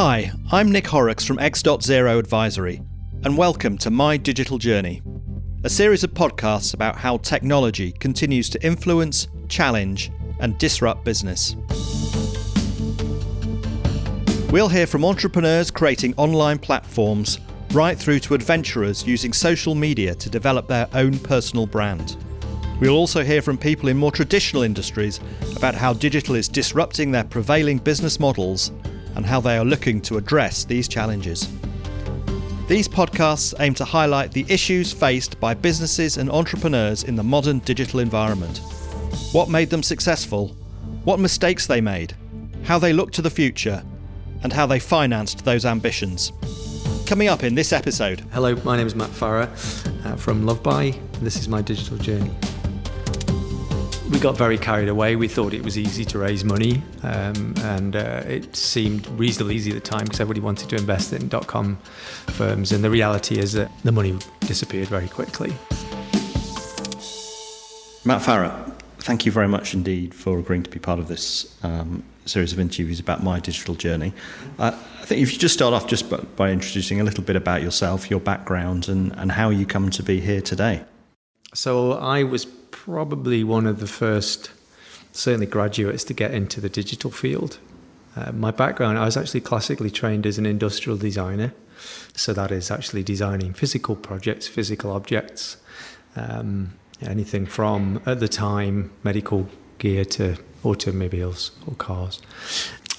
Hi, I'm Nick Horrocks from X.Zero Advisory, and welcome to My Digital Journey, a series of podcasts about how technology continues to influence, challenge, and disrupt business. We'll hear from entrepreneurs creating online platforms right through to adventurers using social media to develop their own personal brand. We'll also hear from people in more traditional industries about how digital is disrupting their prevailing business models and how they are looking to address these challenges. These podcasts aim to highlight the issues faced by businesses and entrepreneurs in the modern digital environment. What made them successful, what mistakes they made, how they look to the future, and how they financed those ambitions. Coming up in this episode. Hello, my name is Matt Farrer uh, from LoveBuy. This is my digital journey we got very carried away. We thought it was easy to raise money, um, and uh, it seemed reasonably easy at the time because everybody wanted to invest in dot com firms. And the reality is that the money disappeared very quickly. Matt Farrer, thank you very much indeed for agreeing to be part of this um, series of interviews about my digital journey. Uh, I think if you just start off just by, by introducing a little bit about yourself, your background, and, and how you come to be here today. So I was probably one of the first, certainly graduates, to get into the digital field. Uh, my background, I was actually classically trained as an industrial designer. So that is actually designing physical projects, physical objects, um, anything from, at the time, medical gear to automobiles or cars.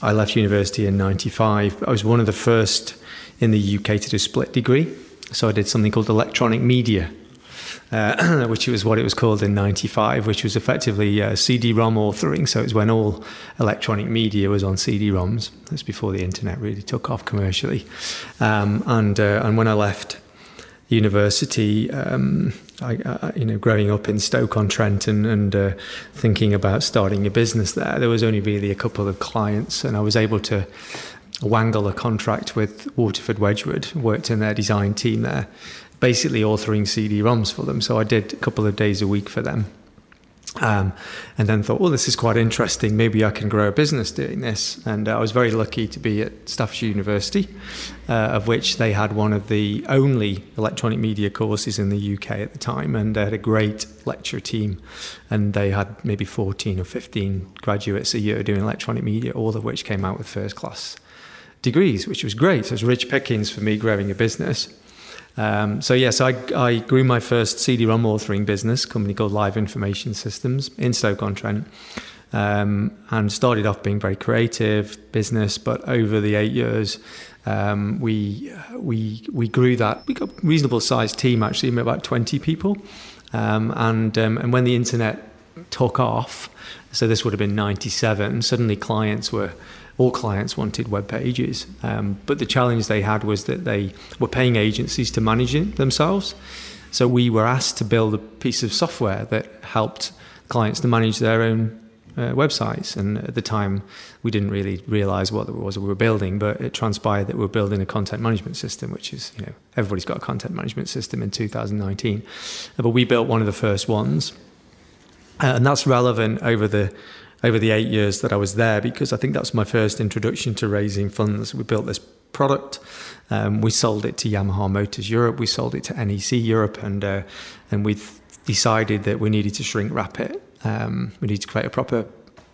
I left university in 95. I was one of the first in the UK to do a split degree. So I did something called electronic media uh, which was what it was called in 95, which was effectively uh, CD-ROM authoring. So it was when all electronic media was on CD-ROMs. That's before the internet really took off commercially. Um, and, uh, and when I left university, um, I, I, you know, growing up in Stoke-on-Trent and, and uh, thinking about starting a business there, there was only really a couple of clients, and I was able to wangle a contract with Waterford Wedgwood, worked in their design team there, basically authoring CD-ROMs for them. So I did a couple of days a week for them. Um, and then thought, well, this is quite interesting. Maybe I can grow a business doing this. And uh, I was very lucky to be at Staffordshire University, uh, of which they had one of the only electronic media courses in the UK at the time. And they had a great lecture team. And they had maybe 14 or 15 graduates a year doing electronic media, all of which came out with first class degrees, which was great. So it was rich pickings for me growing a business. Um, so yes, I, I, grew my first CD-ROM authoring business, company called Live Information Systems in Stoke-on-Trent, um, and started off being very creative business. But over the eight years, um, we we we grew that. We got a reasonable sized team actually, about twenty people, um, and um, and when the internet took off, so this would have been ninety seven. Suddenly, clients were all clients wanted web pages. Um, but the challenge they had was that they were paying agencies to manage it themselves. So we were asked to build a piece of software that helped clients to manage their own uh, websites. And at the time, we didn't really realize what it was we were building, but it transpired that we were building a content management system, which is, you know, everybody's got a content management system in 2019. But we built one of the first ones. Uh, and that's relevant over the over the eight years that I was there because I think that was my first introduction to raising funds. We built this product. Um, we sold it to Yamaha Motors Europe. We sold it to NEC Europe, and uh, and we decided that we needed to shrink wrap it. Um, we needed to create a proper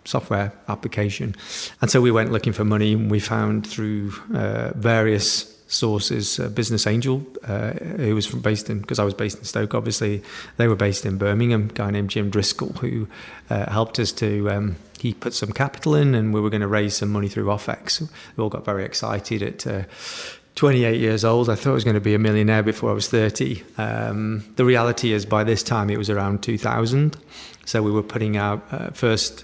software application, and so we went looking for money. And we found through uh, various sources, uh, Business Angel, uh, who was from based in because I was based in Stoke. Obviously, they were based in Birmingham. A guy named Jim Driscoll who uh, helped us to. Um, he put some capital in, and we were going to raise some money through OFX. We all got very excited at. Uh, 28 years old. I thought I was going to be a millionaire before I was 30. Um, the reality is, by this time, it was around 2000. So we were putting our uh, first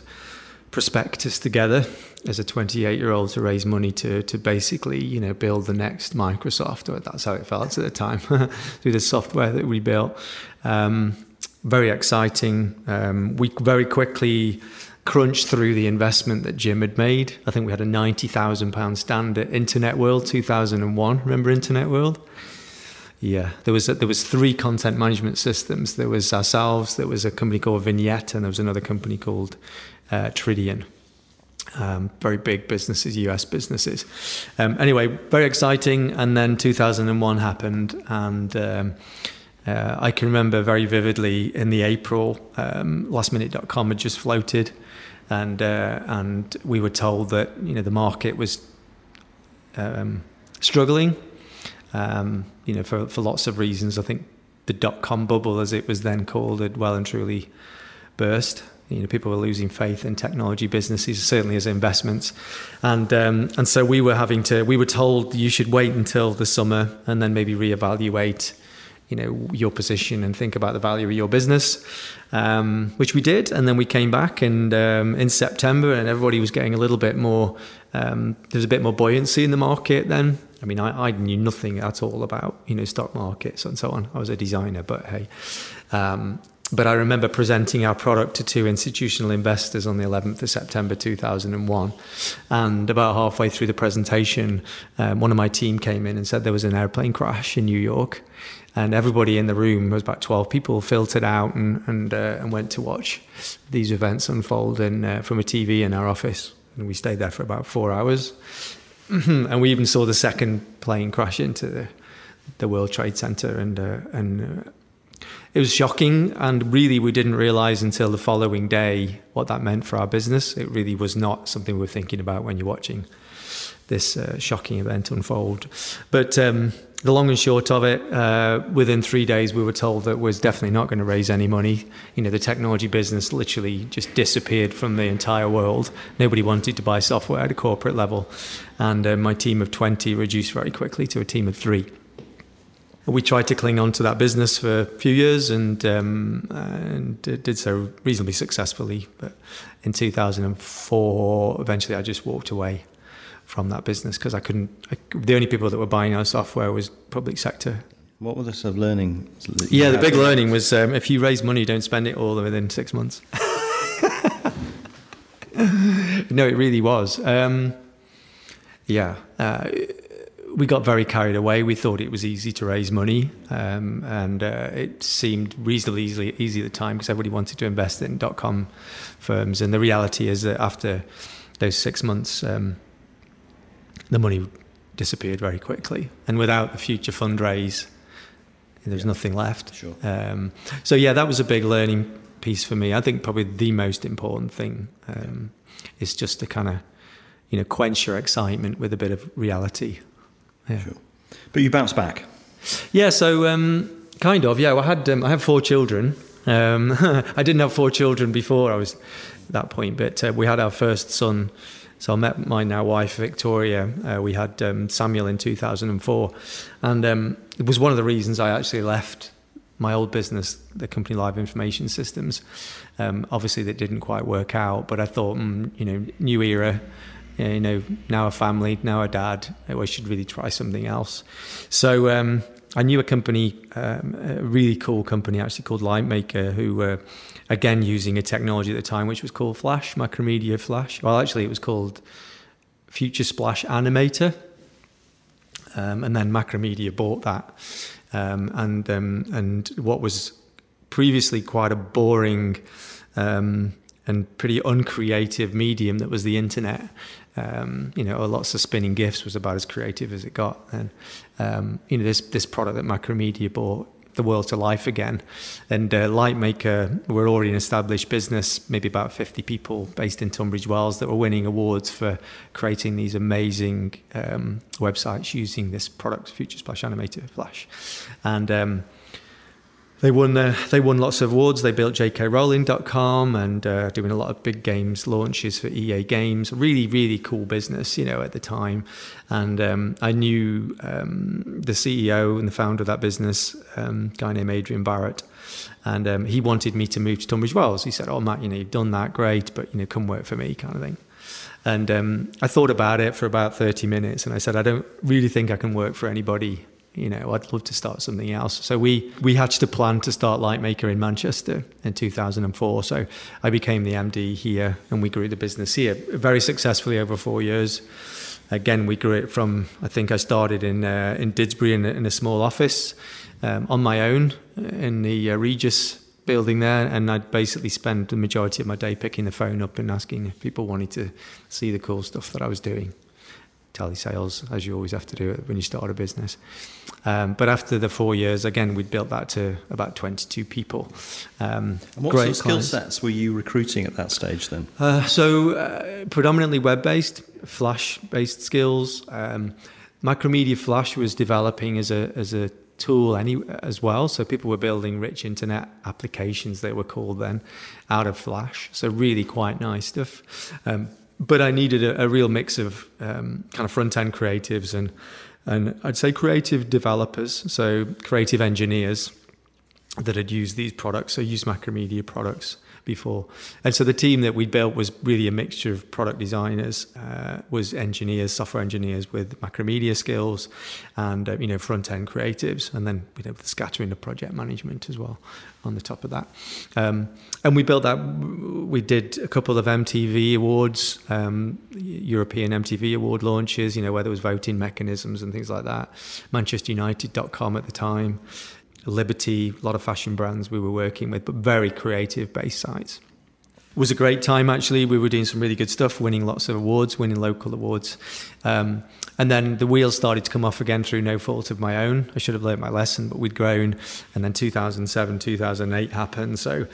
prospectus together as a 28 year old to raise money to to basically you know build the next Microsoft or that's how it felt at the time through the software that we built um, very exciting um, we very quickly crunched through the investment that Jim had made I think we had a 90,000 pound stand at Internet World 2001 remember Internet World yeah, there was there was three content management systems. There was ourselves. There was a company called Vignette, and there was another company called uh, Tridion. Um, very big businesses, US businesses. Um, anyway, very exciting. And then 2001 happened, and um, uh, I can remember very vividly in the April, um, lastminute.com had just floated, and uh, and we were told that you know the market was um, struggling, um, you know for for lots of reasons. I think the dot com bubble, as it was then called, had well and truly burst. You know, people were losing faith in technology businesses, certainly as investments, and um, and so we were having to. We were told you should wait until the summer and then maybe reevaluate you know your position and think about the value of your business, um, which we did, and then we came back and um, in September, and everybody was getting a little bit more. Um, there was a bit more buoyancy in the market then. I mean, I, I, knew nothing at all about you know stock markets and so on. I was a designer, but hey. Um, but I remember presenting our product to two institutional investors on the 11th of September 2001. And about halfway through the presentation, um, one of my team came in and said there was an airplane crash in New York and everybody in the room was about 12 people filtered out and and, uh, and went to watch these events unfold in, uh, from a TV in our office and we stayed there for about four hours and we even saw the second plane crash into the, the World Trade Center and uh, and uh, it was shocking and really we didn't realize until the following day what that meant for our business it really was not something we were thinking about when you're watching this uh, shocking event unfold but um, the long and short of it, uh, within three days, we were told that was definitely not going to raise any money. You know, the technology business literally just disappeared from the entire world. Nobody wanted to buy software at a corporate level, and uh, my team of twenty reduced very quickly to a team of three. We tried to cling on to that business for a few years and um, and did so reasonably successfully. But in 2004, eventually, I just walked away from that business because I couldn't. I, the only people that were buying our software was public sector. What were the sort of learning? Yeah, the big learning was um, if you raise money, don't spend it all within six months. no, it really was. Um, yeah, uh, we got very carried away. We thought it was easy to raise money, um, and uh, it seemed reasonably easy, easy at the time because everybody wanted to invest in dot com firms. And the reality is that after those six months, um, the money disappeared very quickly. And without the future fundraise, there's yeah. nothing left. Sure. Um, so yeah, that was a big learning piece for me. I think probably the most important thing um, is just to kind of, you know, quench your excitement with a bit of reality. Yeah. Sure. But you bounced back. Yeah. So um, kind of. Yeah. Well, I had um, I have four children. Um, I didn't have four children before I was that point, but uh, we had our first son so I met my now wife Victoria. Uh, we had um, Samuel in 2004, and um, it was one of the reasons I actually left my old business, the company Live Information Systems. Um, obviously, that didn't quite work out, but I thought, mm, you know, new era. You know, now a family, now a dad. I should really try something else. So um, I knew a company, um, a really cool company actually called Lightmaker, who were again using a technology at the time which was called Flash, Macromedia Flash. Well, actually, it was called Future Splash Animator, um, and then Macromedia bought that. Um, and um, and what was previously quite a boring um, and pretty uncreative medium that was the internet um, you know, lots of spinning gifs was about as creative as it got. And um, you know, this this product that Macromedia bought the world to life again. And uh, Lightmaker, we're already an established business, maybe about 50 people based in Tunbridge Wells that were winning awards for creating these amazing um, websites using this product, Future Splash Animator Flash. And um, they won uh, they won lots of awards. They built JKRowling.com and uh, doing a lot of big games launches for EA Games. Really, really cool business, you know, at the time. And um, I knew um, the CEO and the founder of that business, um, guy named Adrian Barrett, and um, he wanted me to move to Tunbridge Wells. He said, "Oh, Matt, you know, you've done that, great, but you know, come work for me," kind of thing. And um, I thought about it for about 30 minutes, and I said, "I don't really think I can work for anybody you know, I'd love to start something else. So we we hatched a plan to start Lightmaker in Manchester in 2004. So I became the MD here, and we grew the business here very successfully over four years. Again, we grew it from I think I started in uh, in Didsbury in, in, a small office um, on my own in the uh, Regis building there, and I'd basically spend the majority of my day picking the phone up and asking if people wanted to see the cool stuff that I was doing. Telesales, as you always have to do when you start a business. Um, but after the four years, again, we'd built that to about 22 people. Um, and what sort of skill sets were you recruiting at that stage then? Uh, so, uh, predominantly web based, Flash based skills. Um, Macromedia Flash was developing as a, as a tool any as well. So people were building rich internet applications, they were called then, out of Flash. So really quite nice stuff. Um, but I needed a, a real mix of um, kind of front end creatives and and I'd say creative developers, so creative engineers that had used these products, so used Macromedia products before. And so the team that we built was really a mixture of product designers, uh, was engineers, software engineers with Macromedia skills, and uh, you know front end creatives, and then you know the scattering of project management as well on the top of that. Um, and we built that. We did a couple of MTV awards, um, European MTV award launches. You know where there was voting mechanisms and things like that. Manchester ManchesterUnited.com at the time. Liberty, a lot of fashion brands we were working with, but very creative based sites. It was a great time actually. We were doing some really good stuff, winning lots of awards, winning local awards. Um, and then the wheels started to come off again through no fault of my own. I should have learned my lesson, but we'd grown. And then 2007, 2008 happened. So,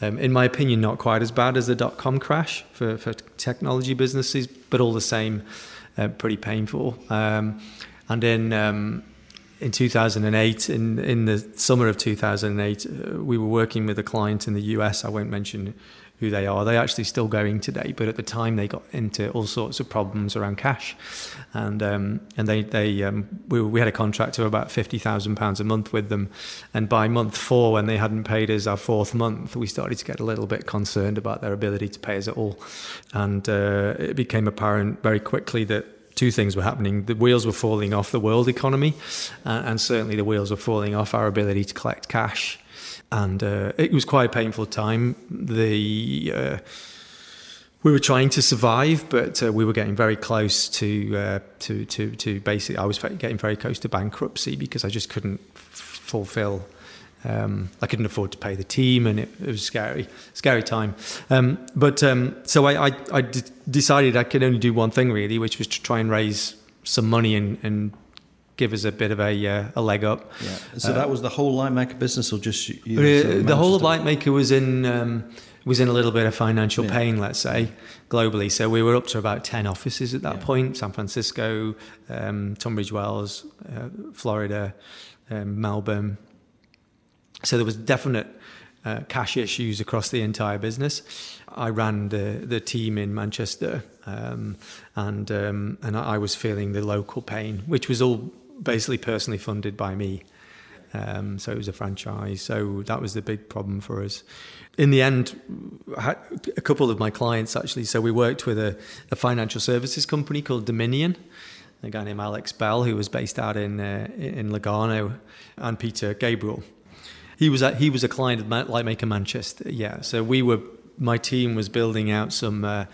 um, in my opinion, not quite as bad as the dot com crash for, for technology businesses, but all the same, uh, pretty painful. Um, and in in 2008, in, in the summer of 2008, uh, we were working with a client in the US. I won't mention who they are. They're actually still going today, but at the time they got into all sorts of problems around cash, and um, and they they um, we, we had a contract of about fifty thousand pounds a month with them, and by month four, when they hadn't paid us our fourth month, we started to get a little bit concerned about their ability to pay us at all, and uh, it became apparent very quickly that two things were happening. The wheels were falling off the world economy, uh, and certainly the wheels were falling off our ability to collect cash. And uh, it was quite a painful time. The uh, we were trying to survive, but uh, we were getting very close to uh, to to to basically. I was getting very close to bankruptcy because I just couldn't f- fulfill um, I couldn't afford to pay the team, and it, it was scary, scary time. Um, but um, so I, I, I d- decided I could only do one thing really, which was to try and raise some money and, and give us a bit of a, uh, a leg up. Yeah. So uh, that was the whole Lightmaker business, or just you uh, the whole of Lightmaker was in um, was in a little bit of financial yeah. pain, let's say, globally. So we were up to about ten offices at that yeah. point: San Francisco, um, Tunbridge Wells, uh, Florida, um, Melbourne. So there was definite uh, cash issues across the entire business. I ran the the team in Manchester, um, and um, and I was feeling the local pain, which was all basically personally funded by me. Um, so it was a franchise. So that was the big problem for us. In the end, a couple of my clients actually. So we worked with a, a financial services company called Dominion a guy named Alex Bell, who was based out in uh, in Lugano, and Peter Gabriel, he was a, he was a client of Lightmaker Manchester. Yeah, so we were my team was building out some uh,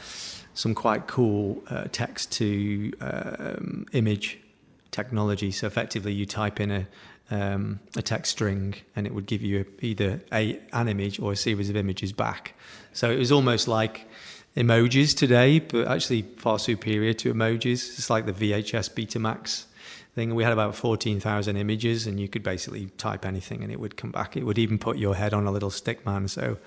some quite cool uh, text to um, image technology. So effectively, you type in a um, a text string, and it would give you either a an image or a series of images back. So it was almost like emojis today, but actually far superior to emojis. It's like the VHS Betamax thing. We had about 14,000 images, and you could basically type anything and it would come back. It would even put your head on a little stick man. So,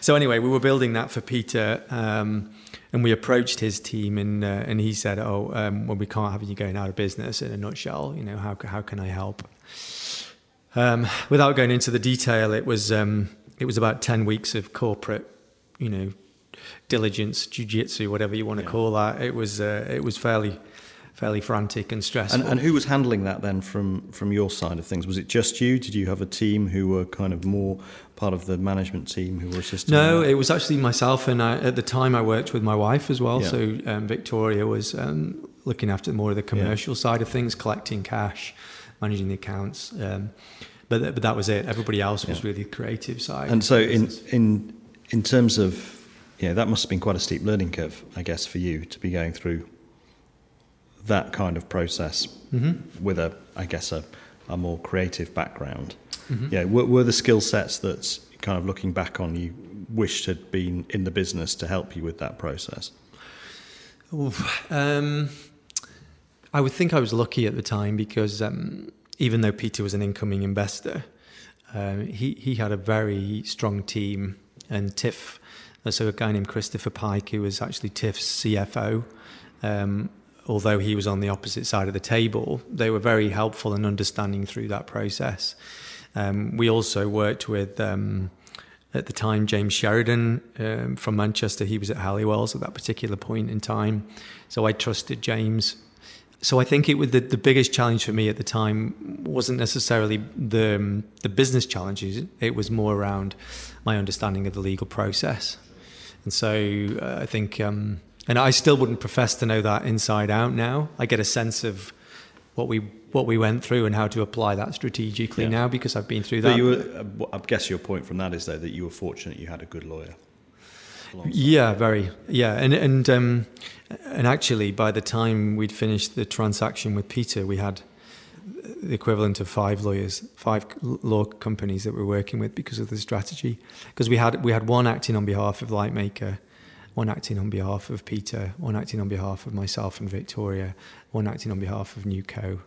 so anyway, we were building that for Peter, um, and we approached his team, and uh, and he said, "Oh, um, well, we can't have you going out of business." In a nutshell, you know, how how can I help? Um, without going into the detail, it was um, it was about 10 weeks of corporate, you know, diligence, jujitsu, whatever you want to yeah. call that. It was uh, it was fairly fairly frantic and stressful. And, and, who was handling that then from from your side of things? Was it just you? Did you have a team who were kind of more part of the management team who were assisting? No, it was actually myself, and I, at the time I worked with my wife as well. Yeah. So um, Victoria was um, looking after more of the commercial yeah. side of things, collecting cash, managing the accounts. Um, but but that was it. Everybody else was yeah. really the creative side. And so in in in terms of yeah, that must have been quite a steep learning curve, I guess, for you to be going through that kind of process mm-hmm. with a, I guess, a, a more creative background. Mm-hmm. Yeah, were, were the skill sets that kind of looking back on, you wished had been in the business to help you with that process? Um, I would think I was lucky at the time because um, even though Peter was an incoming investor, um, he, he had a very strong team. And Tiff, so a guy named Christopher Pike, who was actually Tiff's CFO, um, although he was on the opposite side of the table, they were very helpful and understanding through that process. Um, we also worked with, um, at the time, James Sheridan um, from Manchester. He was at Halliwell's at that particular point in time. So I trusted James. So I think it was the, the biggest challenge for me at the time wasn't necessarily the, um, the business challenges. It was more around my understanding of the legal process. And so uh, I think um, and I still wouldn't profess to know that inside out now. I get a sense of what we what we went through and how to apply that strategically yeah. now because I've been through that. You were, I guess your point from that is though that you were fortunate you had a good lawyer. Yeah, very. Yeah, and and um, and actually, by the time we'd finished the transaction with Peter, we had the equivalent of five lawyers, five law companies that we're working with because of the strategy. Because we had we had one acting on behalf of Lightmaker, one acting on behalf of Peter, one acting on behalf of myself and Victoria, one acting on behalf of Newco.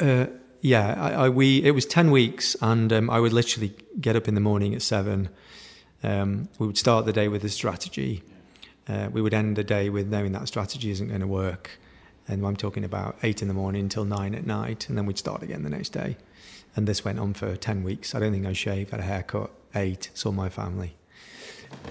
Uh, yeah, I, I, we it was ten weeks, and um, I would literally get up in the morning at seven. Um, we would start the day with a strategy. Uh, we would end the day with knowing that strategy isn't going to work, and I'm talking about eight in the morning until nine at night, and then we'd start again the next day. And this went on for ten weeks. I don't think I shaved, had a haircut, ate, saw my family.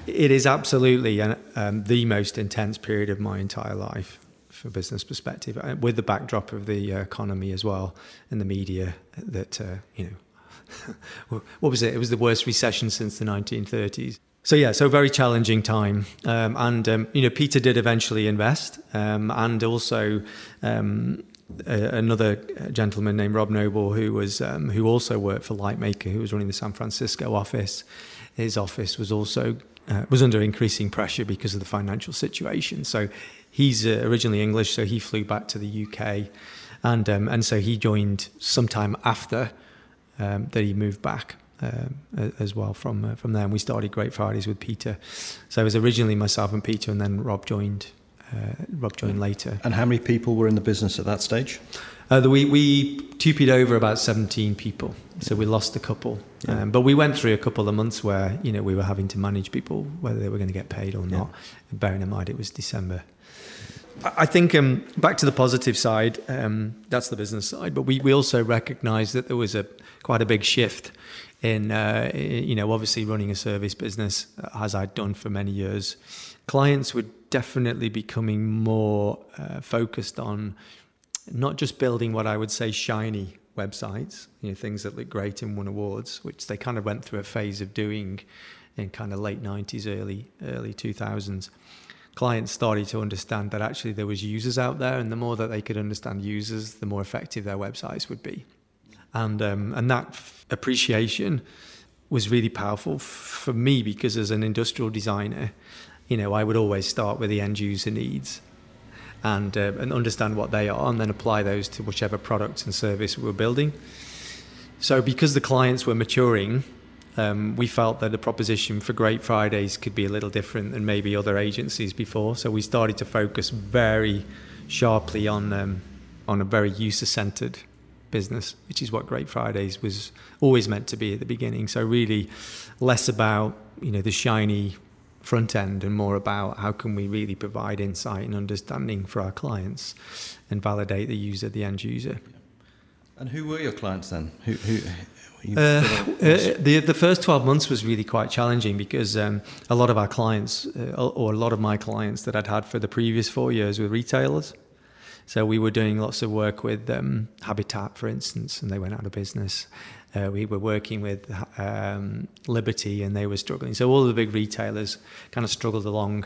It is absolutely an, um, the most intense period of my entire life from a business perspective, uh, with the backdrop of the uh, economy as well and the media that, uh, you know, what was it? It was the worst recession since the 1930s. So yeah, so very challenging time, um, and um, you know Peter did eventually invest, um, and also um, another gentleman named Rob Noble who was um, who also worked for Lightmaker, who was running the San Francisco office. His office was also uh, was under increasing pressure because of the financial situation. So he's uh, originally English, so he flew back to the UK, and um, and so he joined sometime after um, that he moved back. Uh, as well from uh, from there, and we started Great Fridays with Peter. So it was originally myself and Peter, and then Rob joined. Uh, Rob joined later. And how many people were in the business at that stage? Uh, the, we we tupied over about seventeen people, so we lost a couple. Yeah. Um, but we went through a couple of months where you know we were having to manage people whether they were going to get paid or not. Yeah. Bearing in mind it was December. I think um, back to the positive side, um, that's the business side. But we, we also recognised that there was a quite a big shift in, uh, you know, obviously running a service business as I'd done for many years. Clients were definitely becoming more uh, focused on not just building what I would say shiny websites, you know, things that look great and won awards, which they kind of went through a phase of doing in kind of late 90s, early early 2000s. Clients started to understand that actually there was users out there, and the more that they could understand users, the more effective their websites would be. And um, and that f- appreciation was really powerful f- for me because as an industrial designer, you know, I would always start with the end user needs and, uh, and understand what they are and then apply those to whichever product and service we're building. So, because the clients were maturing, um, we felt that the proposition for Great Fridays could be a little different than maybe other agencies before. So, we started to focus very sharply on, um, on a very user centered business, which is what Great Fridays was always meant to be at the beginning. So, really less about you know the shiny front end and more about how can we really provide insight and understanding for our clients and validate the user, the end user. And who were your clients then? Who, who uh, uh, the the first twelve months was really quite challenging because um, a lot of our clients, uh, or a lot of my clients that I'd had for the previous four years, were retailers. So we were doing lots of work with um, Habitat, for instance, and they went out of business. Uh, we were working with um, Liberty and they were struggling. So all the big retailers kind of struggled along.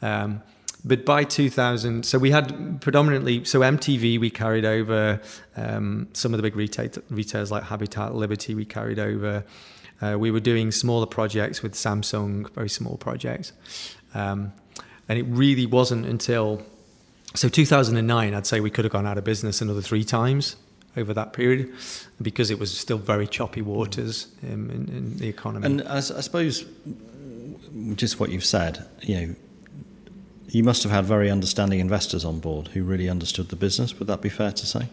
Um, but by 2000, so we had predominantly, so MTV we carried over, um, some of the big retail, retailers like Habitat, Liberty we carried over. Uh, we were doing smaller projects with Samsung, very small projects. Um, and it really wasn't until, so 2009, I'd say we could have gone out of business another three times over that period because it was still very choppy waters um, in, in, the economy. And I, I suppose, just what you've said, you know, you must have had very understanding investors on board who really understood the business. Would that be fair to say?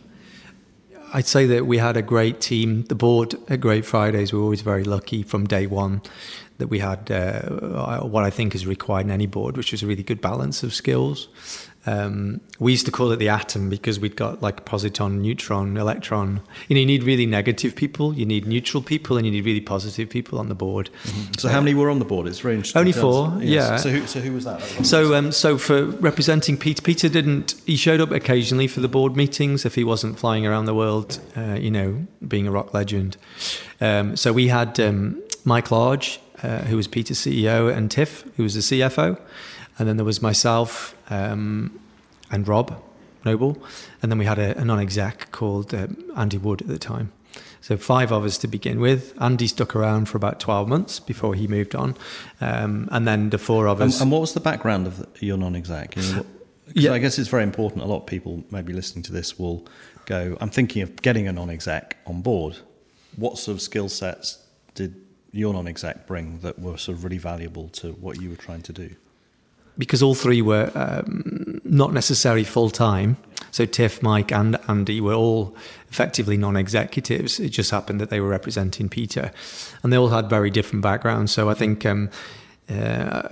I'd say that we had a great team. The board at Great Fridays, we were always very lucky from day one that we had uh, what I think is required in any board, which was a really good balance of skills. Um, we used to call it the atom because we'd got like positron, neutron, electron. You know, you need really negative people, you need neutral people, and you need really positive people on the board. Mm-hmm. So, how many were on the board? It's very interesting. Only four, yes. yeah. So who, so who was that? So, um, so for representing Peter, Peter didn't. He showed up occasionally for the board meetings if he wasn't flying around the world. Uh, you know, being a rock legend. Um, so we had um, Mike Large, uh, who was Peter's CEO, and Tiff, who was the CFO. And then there was myself um, and Rob Noble. And then we had a, a non exec called uh, Andy Wood at the time. So five of us to begin with. Andy stuck around for about 12 months before he moved on. Um, and then the four of us. And, and what was the background of your non exec? You know, yeah. I guess it's very important. A lot of people maybe listening to this will go, I'm thinking of getting a non exec on board. What sort of skill sets did your non-exec bring that were sort of really valuable to what you were trying to do? Because all three were um, not necessarily full time. So Tiff, Mike, and Andy were all effectively non-executives. It just happened that they were representing Peter, and they all had very different backgrounds. So I think. Um, uh,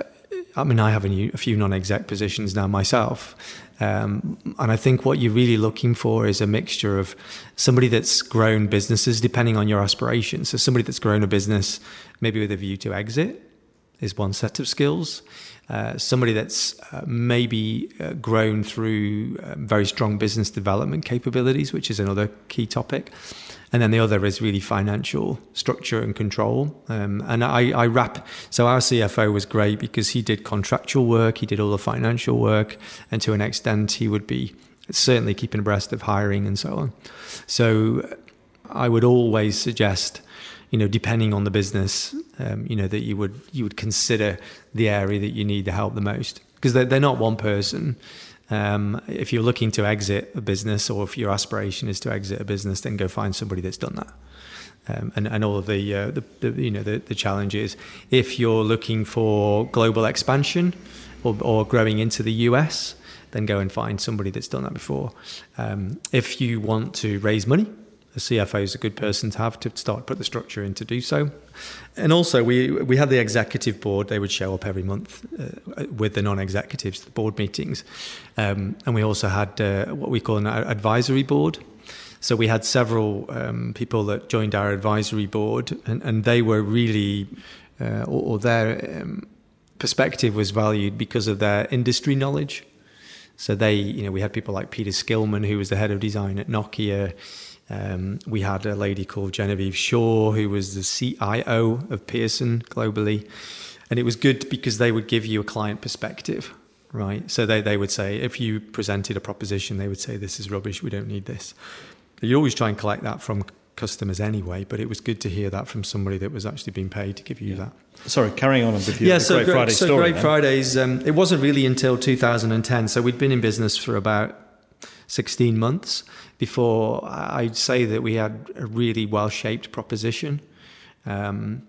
I mean, I have a, new, a few non-exec positions now myself, um, and I think what you're really looking for is a mixture of somebody that's grown businesses, depending on your aspirations. So somebody that's grown a business, maybe with a view to exit, is one set of skills. Uh, somebody that's uh, maybe uh, grown through um, very strong business development capabilities, which is another key topic. And then the other is really financial structure and control. Um, and I, I wrap, so our CFO was great because he did contractual work, he did all the financial work, and to an extent, he would be certainly keeping abreast of hiring and so on. So I would always suggest you know, depending on the business, um, you know, that you would you would consider the area that you need the help the most because they're, they're not one person. Um, if you're looking to exit a business or if your aspiration is to exit a business, then go find somebody that's done that. Um, and, and all of the, uh, the, the, you know the, the challenges. If you're looking for global expansion or, or growing into the US, then go and find somebody that's done that before. Um, if you want to raise money, the CFO is a good person to have to start put the structure in to do so. And also, we we had the executive board; they would show up every month uh, with the non-executives, the board meetings, um, and we also had uh, what we call an advisory board. So we had several um, people that joined our advisory board, and, and they were really, uh, or, or, their um, perspective was valued because of their industry knowledge. So they, you know, we had people like Peter Skillman, who was the head of design at Nokia. Um, we had a lady called Genevieve Shaw, who was the CIO of Pearson globally. And it was good because they would give you a client perspective, right? So they, they would say, if you presented a proposition, they would say, this is rubbish, we don't need this. You always try and collect that from customers anyway, but it was good to hear that from somebody that was actually being paid to give you yeah. that. Sorry, carrying on with your yeah, so Great Friday so story. Great then. Fridays, um, it wasn't really until 2010. So we'd been in business for about 16 months before I'd say that we had a really well shaped proposition. Um,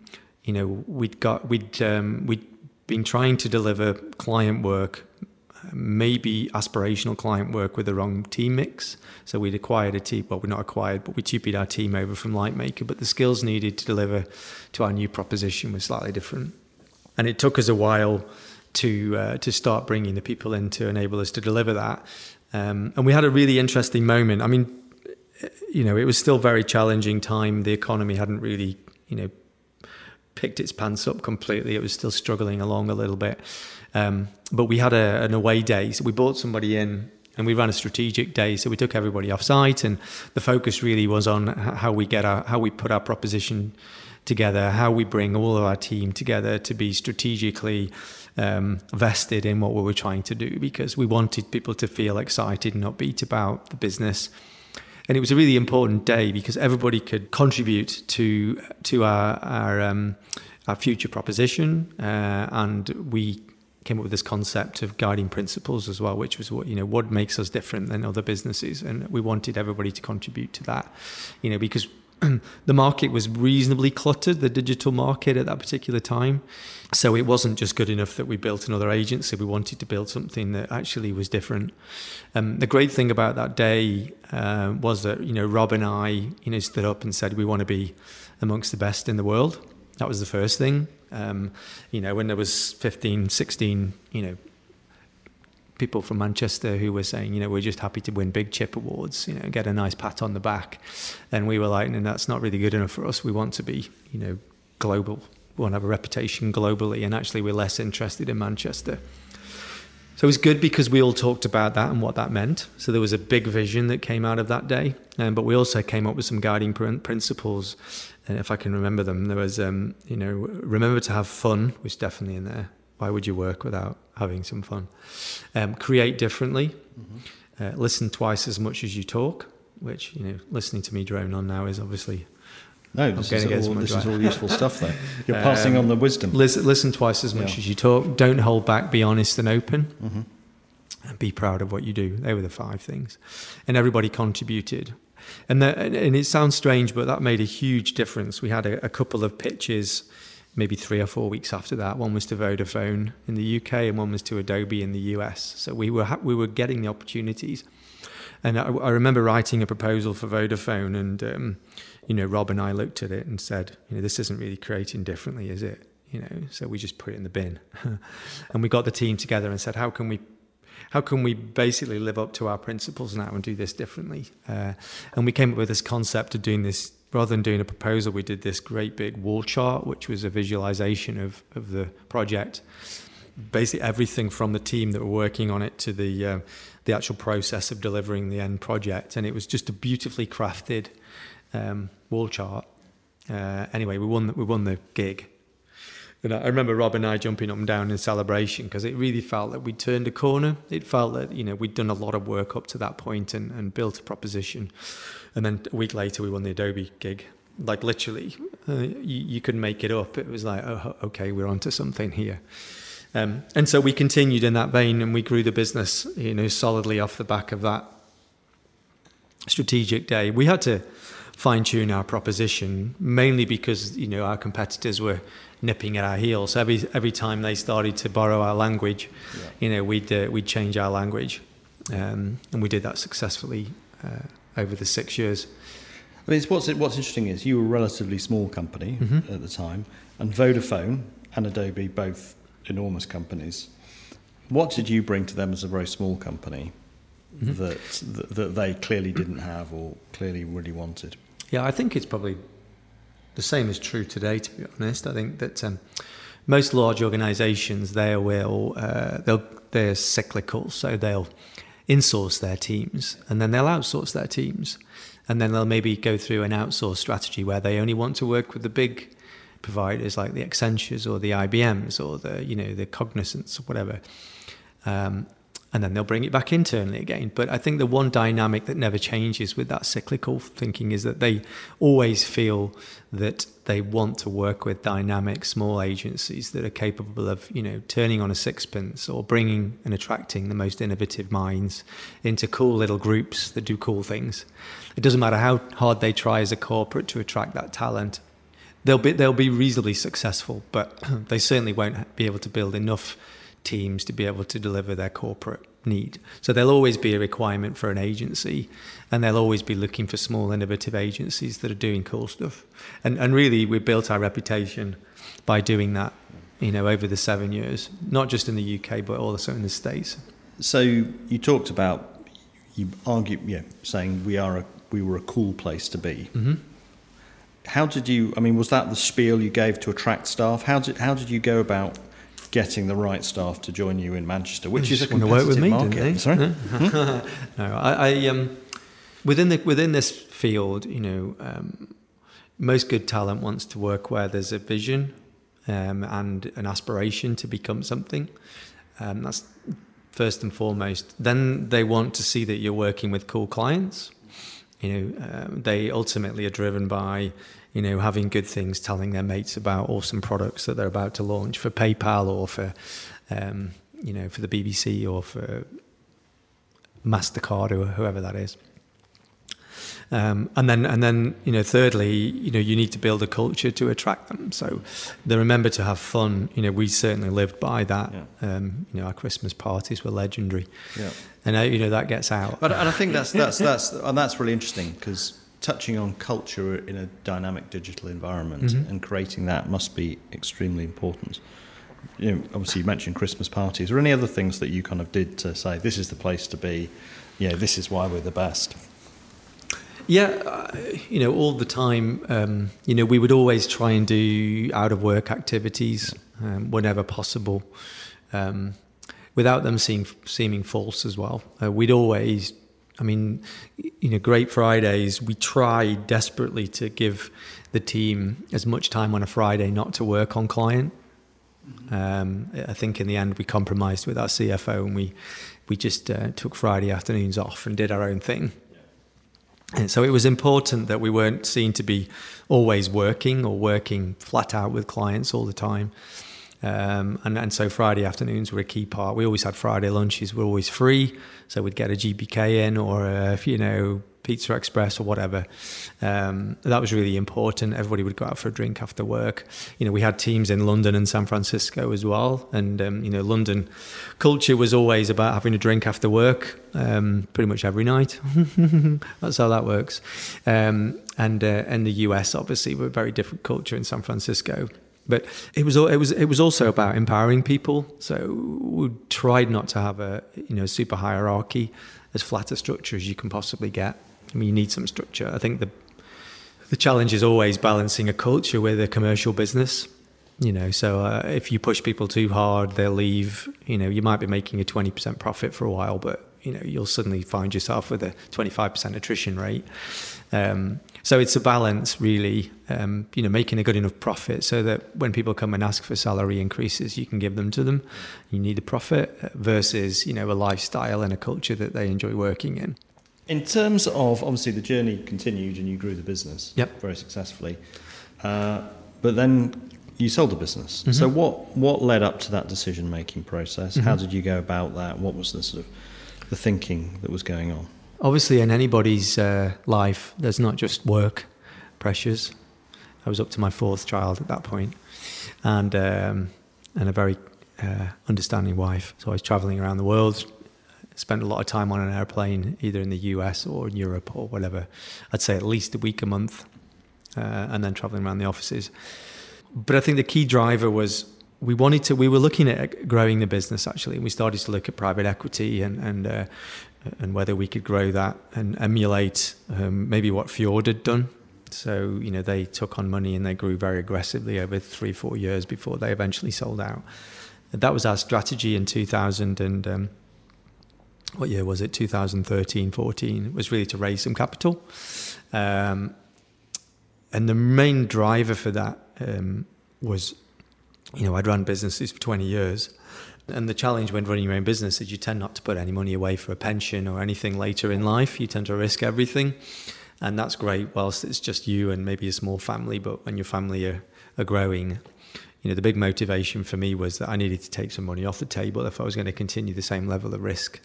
you know, we'd got we'd um, we'd been trying to deliver client work, maybe aspirational client work with the wrong team mix. So we'd acquired a team. Well, we're not acquired, but we tupied our team over from Lightmaker. But the skills needed to deliver to our new proposition was slightly different, and it took us a while to uh, to start bringing the people in to enable us to deliver that. Um, and we had a really interesting moment. I mean, you know, it was still very challenging time. The economy hadn't really, you know, picked its pants up completely. It was still struggling along a little bit. Um, but we had a, an away day, so we brought somebody in and we ran a strategic day. So we took everybody off site, and the focus really was on how we get our, how we put our proposition together, how we bring all of our team together to be strategically um, vested in what we were trying to do because we wanted people to feel excited and upbeat about the business. And it was a really important day because everybody could contribute to to our our, um, our future proposition, uh, and we came up with this concept of guiding principles as well, which was what you know what makes us different than other businesses, and we wanted everybody to contribute to that, you know, because the market was reasonably cluttered, the digital market at that particular time. So it wasn't just good enough that we built another agency. We wanted to build something that actually was different. Um, the great thing about that day uh, was that you know Rob and I you know stood up and said we want to be amongst the best in the world. That was the first thing. Um, you know, when there was 15, 16, you know, people from Manchester who were saying, you know, we're just happy to win big chip awards, you know, get a nice pat on the back. And we were like, and that's not really good enough for us. We want to be, you know, global. We want to have a reputation globally. And actually, we're less interested in Manchester. So it was good because we all talked about that and what that meant. So there was a big vision that came out of that day. Um, but we also came up with some guiding principles. And if I can remember them, there was, um, you know, remember to have fun, was definitely in there. Why would you work without having some fun? Um, create differently. Mm-hmm. Uh, listen twice as much as you talk, which, you know, listening to me drone on now is obviously no, this, is all, this is all, useful stuff, though. You're passing um, on the wisdom. Listen, listen twice as much yeah. as you talk. Don't hold back. Be honest and open. Mm-hmm. And be proud of what you do. They were the five things. And everybody contributed. And, the, and it sounds strange, but that made a huge difference. We had a, a couple of pitches maybe three or four weeks after that. One was to Vodafone in the UK, and one was to Adobe in the US. So we were ha- we were getting the opportunities. And I, I, remember writing a proposal for Vodafone, and um, you know, Rob and I looked at it and said, you know, this isn't really creating differently, is it? You know, so we just put it in the bin, and we got the team together and said, how can we how can we basically live up to our principles now and do this differently? Uh, and we came up with this concept of doing this rather than doing a proposal. We did this great big wall chart, which was a visualization of of the project. Basically, everything from the team that were working on it to the uh, the actual process of delivering the end project, and it was just a beautifully crafted um, wall chart. Uh, anyway, we won. We won the gig. And I remember Rob and I jumping up and down in celebration because it really felt that we'd turned a corner. It felt that you know we'd done a lot of work up to that point and, and built a proposition. And then a week later, we won the Adobe gig. Like literally, uh, you, you couldn't make it up. It was like, oh, okay, we're onto something here. Um, and so we continued in that vein, and we grew the business, you know, solidly off the back of that strategic day. We had to fine tune our proposition, mainly because you know our competitors were nipping at our heels. Every every time they started to borrow our language, yeah. you know, we'd uh, we'd change our language, um, and we did that successfully uh, over the six years. I mean, what's what's interesting is you were a relatively small company mm-hmm. at the time, and Vodafone and Adobe both enormous companies. What did you bring to them as a very small company mm-hmm. that, that that they clearly didn't have or clearly really wanted? Yeah, I think it's probably the same is true today. To be honest, I think that um, most large organisations they will uh, they'll they're cyclical, so they'll insource their teams and then they'll outsource their teams, and then they'll maybe go through an outsource strategy where they only want to work with the big providers like the Accentures or the IBMs or the you know the Cognizants or whatever. Um, and then they'll bring it back internally again. But I think the one dynamic that never changes with that cyclical thinking is that they always feel that they want to work with dynamic small agencies that are capable of, you know, turning on a sixpence or bringing and attracting the most innovative minds into cool little groups that do cool things. It doesn't matter how hard they try as a corporate to attract that talent. They'll be they'll be reasonably successful, but they certainly won't be able to build enough teams to be able to deliver their corporate need. So there'll always be a requirement for an agency, and they'll always be looking for small, innovative agencies that are doing cool stuff. And and really, we built our reputation by doing that. You know, over the seven years, not just in the UK, but also in the states. So you talked about you argue, yeah, saying we are a we were a cool place to be. Mm-hmm. How did you? I mean, was that the spiel you gave to attract staff? How did how did you go about getting the right staff to join you in Manchester, which is a competitive work with me, market. Sorry, no, I, I um, within the within this field, you know, um, most good talent wants to work where there's a vision um, and an aspiration to become something. Um, that's first and foremost. Then they want to see that you're working with cool clients. You know, um, they ultimately are driven by you know, having good things, telling their mates about awesome products that they're about to launch for PayPal or for um, you know, for the BBC or for Mastercard or whoever that is. Um, and then, and then, you know, thirdly, you know, you need to build a culture to attract them. So they remember to have fun. You know, we certainly lived by that. Yeah. Um, you know, our Christmas parties were legendary. Yeah. And uh, you know that gets out. But and I think that's that's that's and that's really interesting because touching on culture in a dynamic digital environment mm-hmm. and creating that must be extremely important. You know, obviously you mentioned Christmas parties. Or any other things that you kind of did to say this is the place to be? Know, this is why we're the best. Yeah, uh, you know, all the time. Um, you know, we would always try and do out of work activities um, whenever possible, um, without them seem, seeming false as well. Uh, we'd always, I mean, you know, Great Fridays. We try desperately to give the team as much time on a Friday not to work on client. Um, I think in the end we compromised with our CFO and we we just uh, took Friday afternoons off and did our own thing. And so it was important that we weren't seen to be always working or working flat out with clients all the time. Um, and, and so Friday afternoons were a key part. We always had Friday lunches, we were always free. So we'd get a GBK in or, a, you know, Pizza Express or whatever. Um, that was really important. Everybody would go out for a drink after work. You know, we had teams in London and San Francisco as well. And, um, you know, London culture was always about having a drink after work, um, pretty much every night. That's how that works. Um, and, uh, and the US, obviously, were a very different culture in San Francisco. But it was it was it was also about empowering people. So we tried not to have a you know super hierarchy, as flat a structure as you can possibly get. I mean, you need some structure. I think the the challenge is always balancing a culture with a commercial business. You know, so uh, if you push people too hard, they'll leave. You know, you might be making a twenty percent profit for a while, but you know, you'll suddenly find yourself with a twenty five percent attrition rate. Um, so it's a balance, really. Um, you know, making a good enough profit so that when people come and ask for salary increases, you can give them to them. You need the profit versus you know a lifestyle and a culture that they enjoy working in. In terms of obviously the journey continued and you grew the business yep. very successfully, uh, but then you sold the business. Mm-hmm. So what what led up to that decision making process? Mm-hmm. How did you go about that? What was the sort of the thinking that was going on? Obviously, in anybody's uh, life, there's not just work pressures. I was up to my fourth child at that point, and um, and a very uh, understanding wife. So I was traveling around the world, spent a lot of time on an airplane, either in the US or in Europe or whatever. I'd say at least a week a month, uh, and then traveling around the offices. But I think the key driver was we wanted to. We were looking at growing the business actually, and we started to look at private equity and and uh, and whether we could grow that and emulate um, maybe what Fjord had done. So you know they took on money and they grew very aggressively over three four years before they eventually sold out. That was our strategy in 2000 and. Um, what year was it 2013 14 was really to raise some capital um, and the main driver for that um, was you know i'd run businesses for 20 years and the challenge when running your own business is you tend not to put any money away for a pension or anything later in life you tend to risk everything and that's great whilst it's just you and maybe a small family but when your family are, are growing you know, the big motivation for me was that I needed to take some money off the table if I was going to continue the same level of risk.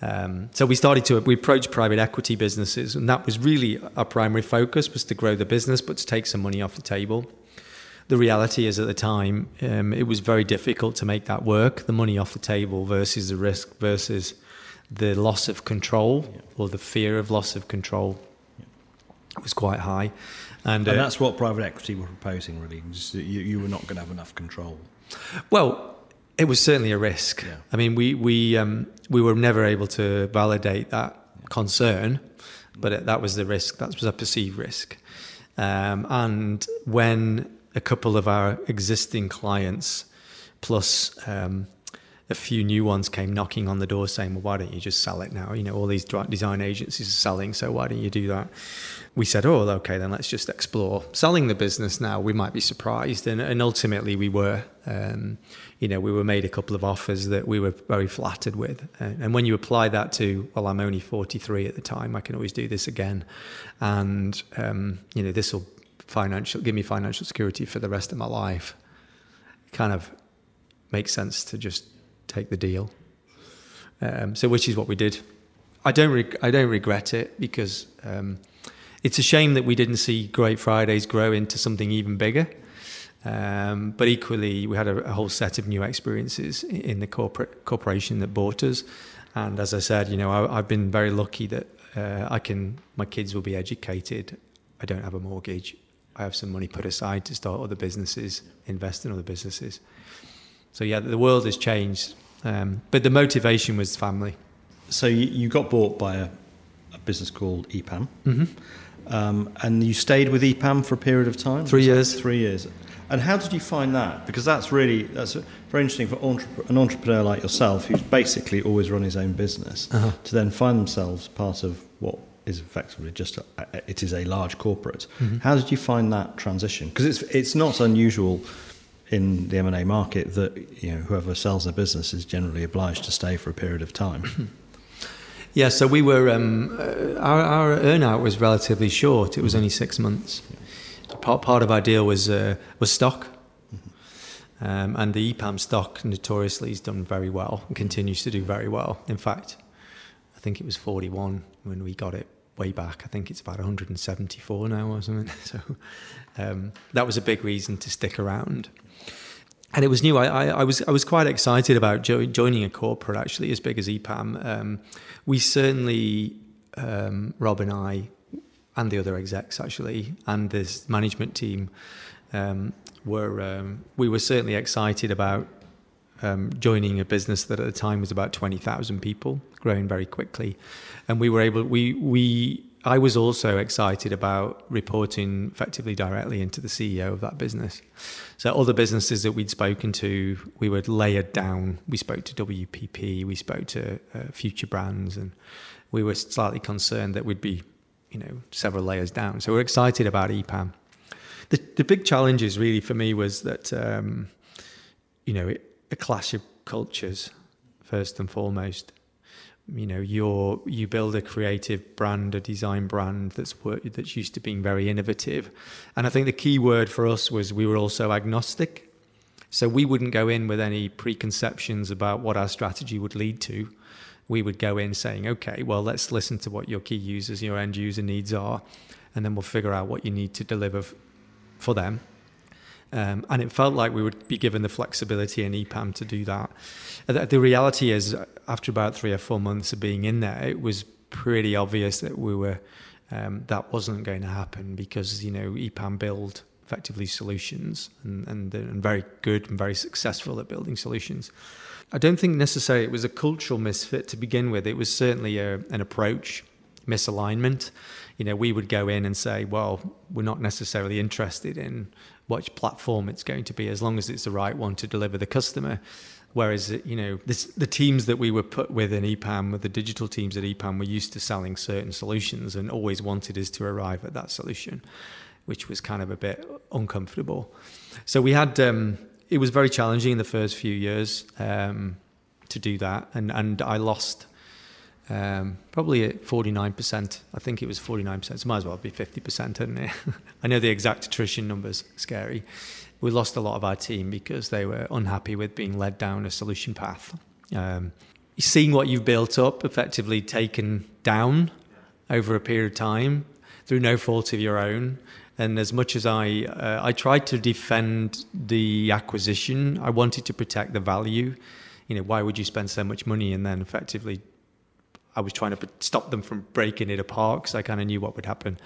Um, so we started to we approached private equity businesses, and that was really our primary focus was to grow the business, but to take some money off the table. The reality is, at the time, um, it was very difficult to make that work. The money off the table versus the risk versus the loss of control yeah. or the fear of loss of control yeah. was quite high. And, and uh, that's what private equity were proposing, really. You, you were not going to have enough control. Well, it was certainly a risk. Yeah. I mean, we we um, we were never able to validate that concern, but it, that was the risk. That was a perceived risk. Um, and when a couple of our existing clients, plus um, a few new ones came knocking on the door saying, well, why don't you just sell it now? You know, all these design agencies are selling, so why don't you do that? We said, oh, okay, then let's just explore selling the business now. We might be surprised. And, and ultimately we were. Um, you know, we were made a couple of offers that we were very flattered with. And, and when you apply that to, well, I'm only 43 at the time, I can always do this again. And, um, you know, this will financial give me financial security for the rest of my life kind of makes sense to just take the deal. Um, so, which is what we did. I don't I don't regret it because um, it's a shame that we didn't see Great Fridays grow into something even bigger. Um, but equally, we had a, a, whole set of new experiences in the corporate corporation that bought us. And as I said, you know, I, have been very lucky that uh, I can. My kids will be educated. I don't have a mortgage. I have some money put aside to start other businesses, invest in other businesses. So yeah, the world has changed, um, but the motivation was family. So you, you got bought by a, a business called EPAM, mm-hmm. um, and you stayed with EPAM for a period of time. Three years. Three years. And how did you find that? Because that's really that's very interesting for an entrepreneur like yourself, who's basically always run his own business, uh-huh. to then find themselves part of what is effectively just a, it is a large corporate. Mm-hmm. How did you find that transition? Because it's it's not unusual in the M and A market that you know whoever sells their business is generally obliged to stay for a period of time. yeah, so we were um, uh, our our earnout was relatively short. It was only six months. Yeah. Part part of our deal was uh, was stock. Mm-hmm. Um, and the EPAM stock notoriously has done very well and continues to do very well. In fact, think it was 41 when we got it way back. I think it's about 174 now or something. So um, that was a big reason to stick around. And it was new. I, I, I was I was quite excited about jo- joining a corporate actually as big as EPAM. Um, we certainly um, Rob and I and the other execs actually and this management team um, were um, we were certainly excited about um, joining a business that at the time was about 20,000 people, growing very quickly. And we were able, we, we, I was also excited about reporting effectively directly into the CEO of that business. So other businesses that we'd spoken to, we were layered down. We spoke to WPP, we spoke to uh, future brands, and we were slightly concerned that we'd be, you know, several layers down. So we're excited about EPAM. The, the big challenges really for me was that, um, you know, it, a clash of cultures first and foremost. You know, you're you build a creative brand, a design brand that's that's used to being very innovative, and I think the key word for us was we were also agnostic. So we wouldn't go in with any preconceptions about what our strategy would lead to. We would go in saying, okay, well, let's listen to what your key users, your end user needs are, and then we'll figure out what you need to deliver f- for them um, and it felt like we would be given the flexibility in EPAM to do that. The, the reality is, after about three or four months of being in there, it was pretty obvious that we were um, that wasn't going to happen because you know EPAM build effectively solutions and, and, and very good and very successful at building solutions. I don't think necessarily it was a cultural misfit to begin with. It was certainly a, an approach misalignment. You know, we would go in and say, well, we're not necessarily interested in which platform it's going to be, as long as it's the right one to deliver the customer. Whereas, you know, this, the teams that we were put with in EPAM, the digital teams at EPAM, were used to selling certain solutions and always wanted us to arrive at that solution, which was kind of a bit uncomfortable. So we had, um, it was very challenging in the first few years um, to do that. And, and I lost um, probably at 49%. I think it was 49%. So might as well be 50%, hadn't it? I know the exact attrition numbers, scary. We lost a lot of our team because they were unhappy with being led down a solution path. Um, seeing what you've built up effectively taken down over a period of time through no fault of your own. And as much as I, uh, I tried to defend the acquisition, I wanted to protect the value. You know, why would you spend so much money and then effectively I was trying to stop them from breaking it apart because I kind of knew what would happen.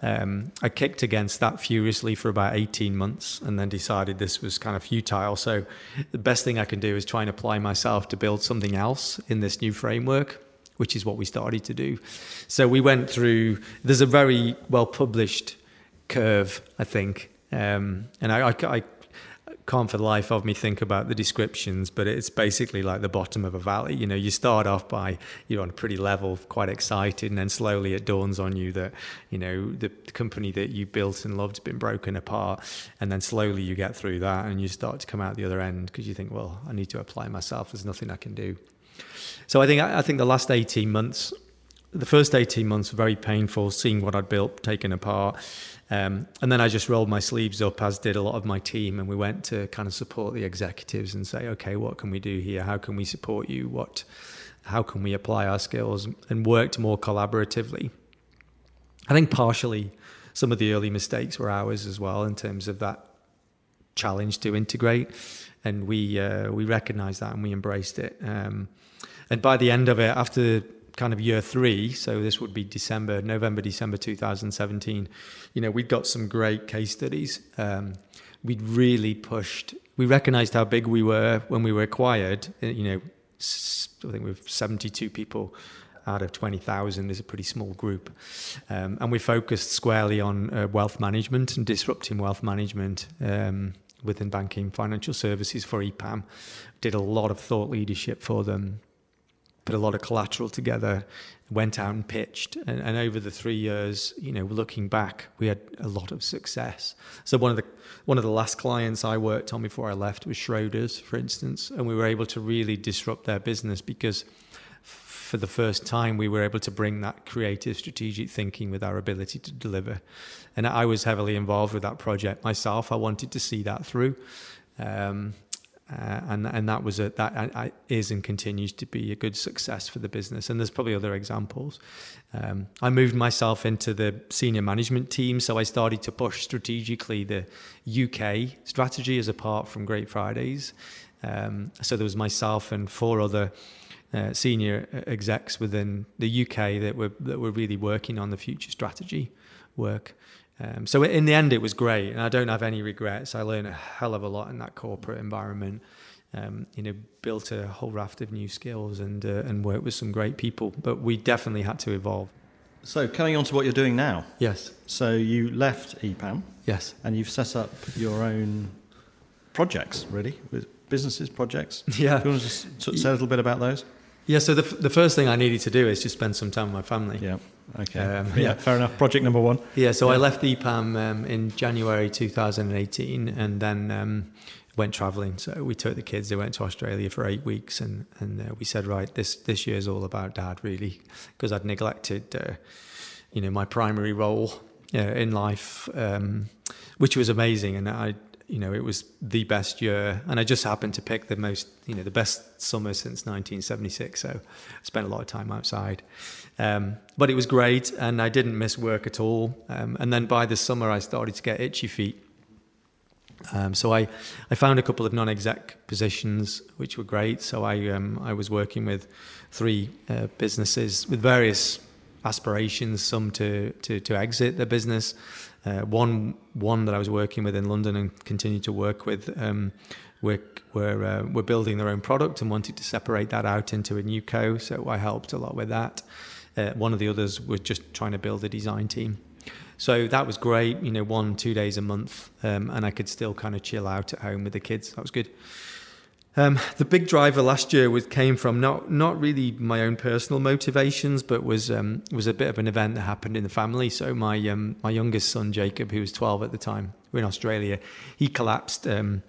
Um, I kicked against that furiously for about 18 months and then decided this was kind of futile. So the best thing I can do is try and apply myself to build something else in this new framework, which is what we started to do. So we went through, there's a very well published curve, I think. Um, and I, I, I can't for the life of me think about the descriptions, but it's basically like the bottom of a valley. You know, you start off by you're on a pretty level, quite excited, and then slowly it dawns on you that you know the company that you built and loved has been broken apart, and then slowly you get through that and you start to come out the other end because you think, well, I need to apply myself. There's nothing I can do. So I think I think the last eighteen months the first 18 months were very painful, seeing what I'd built taken apart. Um, and then I just rolled my sleeves up, as did a lot of my team, and we went to kind of support the executives and say, okay, what can we do here? How can we support you? What, how can we apply our skills? And worked more collaboratively. I think partially some of the early mistakes were ours as well in terms of that challenge to integrate, and we uh, we recognised that and we embraced it. Um, and by the end of it, after kind of year three, so this would be December, November, December 2017, you know, we'd got some great case studies. Um, we'd really pushed, we recognized how big we were when we were acquired. Uh, you know, I think we've 72 people out of 20,000 is a pretty small group. Um, and we focused squarely on uh, wealth management and disrupting wealth management um, within banking financial services for EPAM. Did a lot of thought leadership for them put a lot of collateral together, went out and pitched. And, and, over the three years, you know, looking back, we had a lot of success. So one of the one of the last clients I worked on before I left was Schroders, for instance, and we were able to really disrupt their business because for the first time we were able to bring that creative strategic thinking with our ability to deliver and i was heavily involved with that project myself i wanted to see that through um, uh, and and that was a that I, is and continues to be a good success for the business. And there's probably other examples. Um, I moved myself into the senior management team, so I started to push strategically the UK strategy as apart from Great Fridays. Um, so there was myself and four other uh, senior execs within the UK that were that were really working on the future strategy work. Um, so in the end, it was great, and I don't have any regrets. I learned a hell of a lot in that corporate environment. Um, you know, built a whole raft of new skills and uh, and worked with some great people. But we definitely had to evolve. So coming on to what you're doing now. Yes. So you left EPAM. Yes. And you've set up your own projects, really, with businesses, projects. Yeah. Do you want to just say a little bit about those? Yeah. So the, the first thing I needed to do is just spend some time with my family. Yeah. Okay. Um, yeah, fair enough. Project number one. Yeah, so yeah. I left EPAM um, in January 2018 and then um, went traveling. So we took the kids, they went to Australia for eight weeks and, and uh, we said, right, this, this year's all about dad, really, because I'd neglected, uh, you know, my primary role uh, in life, um, which was amazing. And I you know, it was the best year, and I just happened to pick the most, you know, the best summer since 1976. So I spent a lot of time outside, um, but it was great, and I didn't miss work at all. Um, and then by the summer, I started to get itchy feet. Um, so I, I found a couple of non-exec positions, which were great. So I, um, I was working with three uh, businesses with various aspirations, some to, to, to exit the business, uh, one one that I was working with in London and continued to work with. Um, we're we're, uh, we're building their own product and wanted to separate that out into a new co. So I helped a lot with that. Uh, one of the others was just trying to build a design team. So that was great. You know, one two days a month, um, and I could still kind of chill out at home with the kids. That was good. Um, the big driver last year was came from not not really my own personal motivations, but was um, was a bit of an event that happened in the family. So my um, my youngest son Jacob, who was 12 at the time, we're in Australia, he collapsed, um,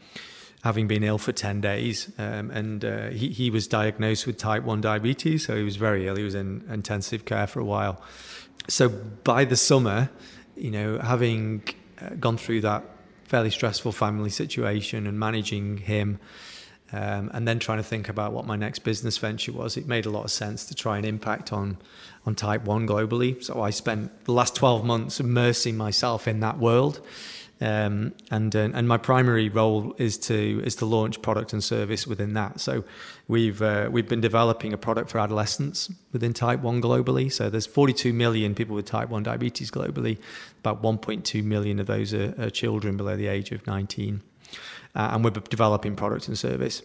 having been ill for 10 days, um, and uh, he he was diagnosed with type 1 diabetes. So he was very ill. He was in intensive care for a while. So by the summer, you know, having uh, gone through that fairly stressful family situation and managing him um, and then trying to think about what my next business venture was, it made a lot of sense to try and impact on on Type One globally. So I spent the last twelve months immersing myself in that world, um, and uh, and my primary role is to is to launch product and service within that. So we've uh, we've been developing a product for adolescents within Type One globally. So there's 42 million people with Type One diabetes globally. About 1.2 million of those are, are children below the age of 19 uh, and we're developing product and service.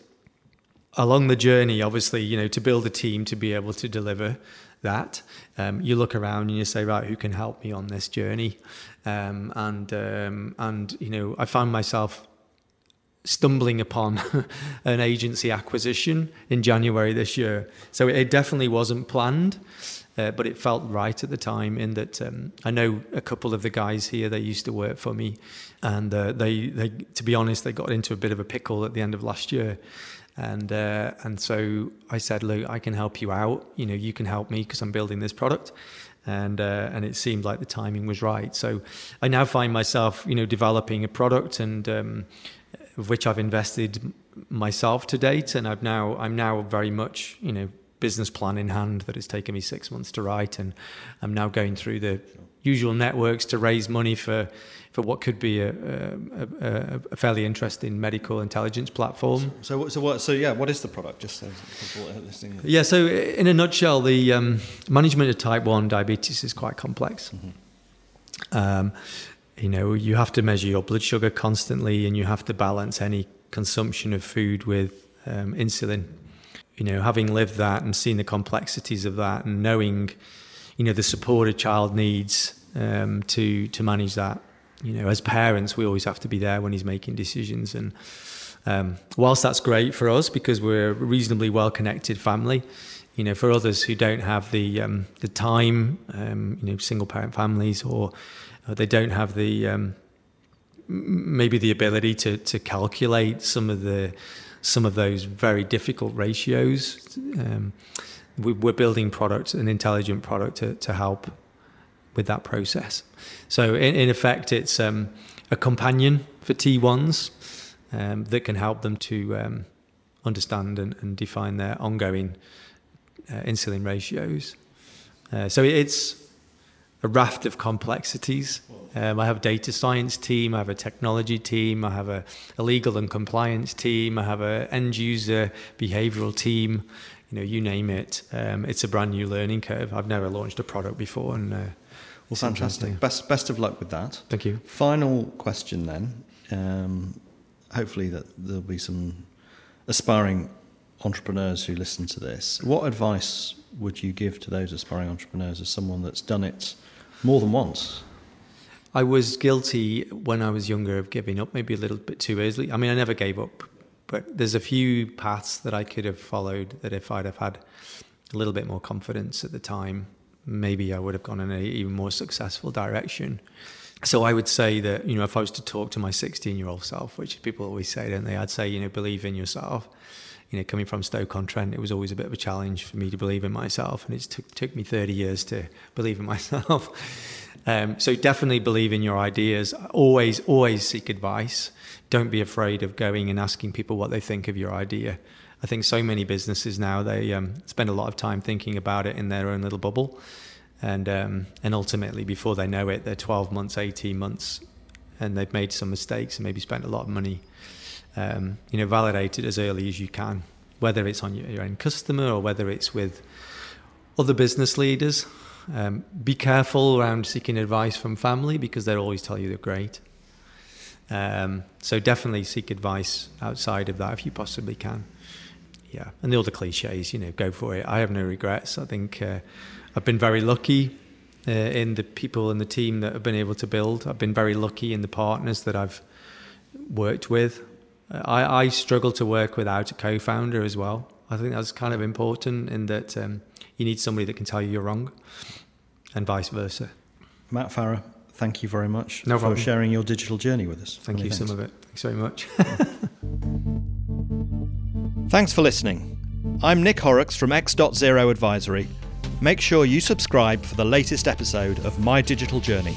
Along the journey, obviously, you know, to build a team to be able to deliver that, um, you look around and you say, right, who can help me on this journey? Um, and um, and you know, I found myself stumbling upon an agency acquisition in January this year. So it definitely wasn't planned uh, but it felt right at the time in that um, I know a couple of the guys here. They used to work for me, and uh, they, they, to be honest, they got into a bit of a pickle at the end of last year. And uh, and so I said, look, I can help you out. You know, you can help me because I'm building this product and uh, and it seemed like the timing was right. So I now find myself, you know, developing a product and um, of which I've invested myself to date, and I've now I'm now very much, you know, business plan in hand that has taken me six months to write, and I'm now going through the usual networks to raise money for for what could be a, a, a, fairly interesting medical intelligence platform. So, so what? So yeah, what is the product? Just so people listening. Yeah. So in a nutshell, the um, management of type one diabetes is quite complex. Mm-hmm. Um, you know, you have to measure your blood sugar constantly, and you have to balance any consumption of food with um, insulin. You know, having lived that and seen the complexities of that, and knowing, you know, the support a child needs um, to to manage that you know, as parents, we always have to be there when he's making decisions. And um, whilst that's great for us because we're a reasonably well connected family, you know, for others who don't have the um, the time, um, you know, single parent families, or, they don't have the um, maybe the ability to to calculate some of the some of those very difficult ratios. Um, we, are building product, an intelligent product to, to help with that process. So in, in effect, it's um, a companion for T1s um, that can help them to um, understand and, and, define their ongoing uh, insulin ratios. Uh, so it's a raft of complexities. Um, I have a data science team, I have a technology team, I have a, a legal and compliance team, I have an end user behavioral team. You know, you name it. Um, it's a brand new learning curve. I've never launched a product before, and uh, well, fantastic. Best best of luck with that. Thank you. Final question then. Um, hopefully that there'll be some aspiring entrepreneurs who listen to this. What advice would you give to those aspiring entrepreneurs as someone that's done it more than once? I was guilty when I was younger of giving up, maybe a little bit too easily. I mean, I never gave up, but there's a few paths that I could have followed that if I'd have had a little bit more confidence at the time, maybe I would have gone in an even more successful direction. So I would say that, you know, if I was to talk to my 16 year old self, which people always say, don't they? I'd say, you know, believe in yourself. You know, coming from Stoke-on-Trent, it was always a bit of a challenge for me to believe in myself. And it took, took me 30 years to believe in myself. Um, so definitely believe in your ideas. Always, always seek advice. Don't be afraid of going and asking people what they think of your idea. I think so many businesses now they um, spend a lot of time thinking about it in their own little bubble, and um, and ultimately before they know it, they're 12 months, 18 months, and they've made some mistakes and maybe spent a lot of money. Um, you know, validate it as early as you can, whether it's on your, your own customer or whether it's with other business leaders. Um, be careful around seeking advice from family because they'll always tell you they're great. Um, so definitely seek advice outside of that if you possibly can yeah, and the other cliches, you know, go for it. I have no regrets. I think uh, I've been very lucky uh, in the people and the team that I've been able to build. I've been very lucky in the partners that I've worked with. I, I struggle to work without a co-founder as well. I think that's kind of important in that um, you need somebody that can tell you you're wrong, and vice versa. Matt Farah, thank you very much no for sharing your digital journey with us. Thank you, thanks. some of it. Thanks very much. Thanks for listening. I'm Nick Horrocks from X.Zero Advisory. Make sure you subscribe for the latest episode of My Digital Journey.